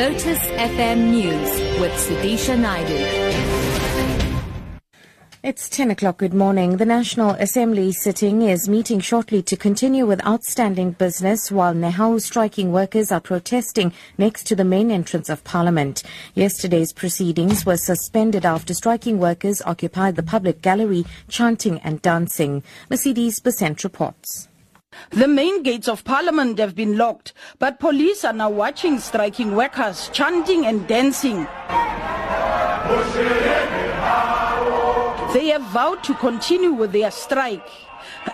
Lotus FM News with Sudisha Naidu. It's 10 o'clock. Good morning. The National Assembly sitting is meeting shortly to continue with outstanding business while Nehawu striking workers are protesting next to the main entrance of Parliament. Yesterday's proceedings were suspended after striking workers occupied the public gallery chanting and dancing. Mercedes Besent reports. The main gates of parliament have been locked, but police are now watching striking workers chanting and dancing. They have vowed to continue with their strike.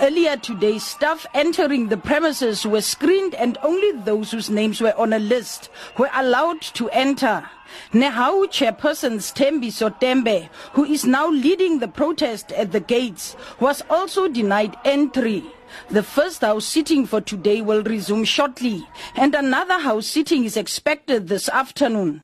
Earlier today, staff entering the premises were screened and only those whose names were on a list were allowed to enter. Nehawu chairperson Tembi Sotembe, who is now leading the protest at the gates, was also denied entry. The first house sitting for today will resume shortly, and another house sitting is expected this afternoon.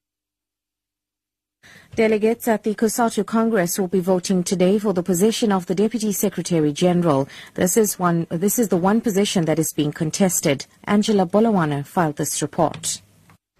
Delegates at the COSATU Congress will be voting today for the position of the Deputy Secretary General. This is one. This is the one position that is being contested. Angela Bolowana filed this report.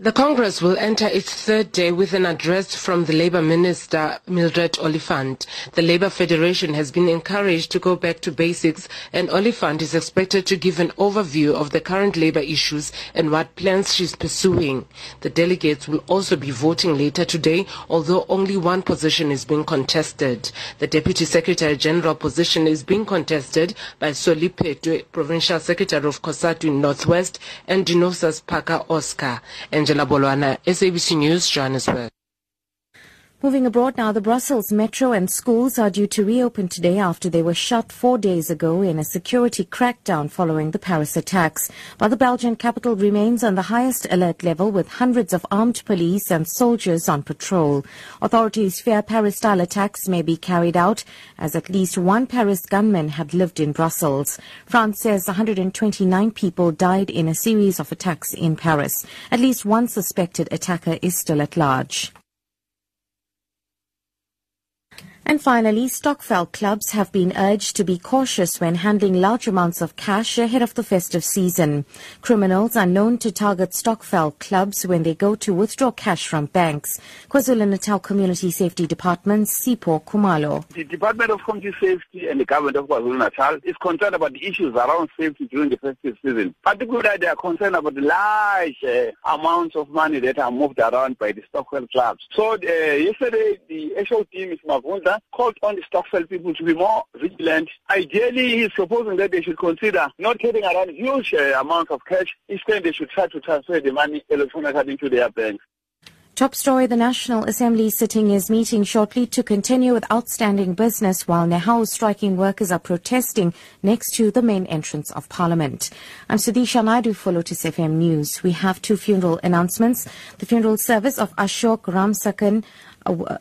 The Congress will enter its third day with an address from the Labour Minister Mildred Oliphant. The Labour Federation has been encouraged to go back to basics and Oliphant is expected to give an overview of the current labour issues and what plans she's pursuing. The delegates will also be voting later today, although only one position is being contested. The Deputy Secretary General position is being contested by Solly Phetoe, Provincial Secretary of COSATU Northwest, and Dinosas Parker Oscar. And Angela Bolowana, SABC News, Johannesburg. Moving abroad now, the Brussels metro and schools are due to reopen today after they were shut four days ago in a security crackdown following the Paris attacks. But the Belgian capital remains on the highest alert level with hundreds of armed police and soldiers on patrol. Authorities fear Paris-style attacks may be carried out as at least one Paris gunman had lived in Brussels. France says 129 people died in a series of attacks in Paris. At least one suspected attacker is still at large. And finally, Stokvel clubs have been urged to be cautious when handling large amounts of cash ahead of the festive season. Criminals are known to target Stokvel clubs when they go to withdraw cash from banks. KwaZulu-Natal Community Safety Department, Sipho Khumalo. The Department of Community Safety and the government of KwaZulu-Natal is concerned about the issues around safety during the festive season. Particularly, they are concerned about the large uh, amounts of money that are moved around by the Stokvel clubs. So uh, yesterday, the actual team is Mavunda called on the Stokvel people to be more vigilant. Ideally, he's proposing that they should consider not carrying around huge uh, amounts of cash. Instead, they should try to transfer the money electronically into their banks. Top story, the National Assembly sitting is meeting shortly to continue with outstanding business while Nehawu striking workers are protesting next to the main entrance of Parliament. I'm Sudisha Naidu for Lotus FM News. We have two funeral announcements. The funeral service of Ashok Ramsakan uh,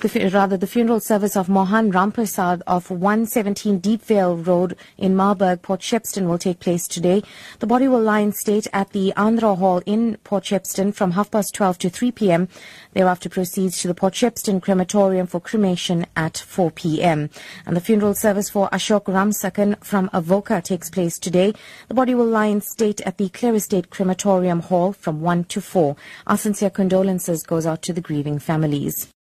the, rather the funeral service of Mohan Ramprasad of 117 Deepvale Road in Marburg, Port Shepstone will take place today. The body will lie in state at the Andhra Hall in Port Shepstone from half past 12 to 3 p.m. Thereafter proceeds to the Port Shepstone crematorium for cremation at 4 p.m. And the funeral service for Ashok Ramsakan from Avoca takes place today. The body will lie in state at the Clare Estate crematorium hall from 1 to 4. Our sincere condolences goes out to the grieving families.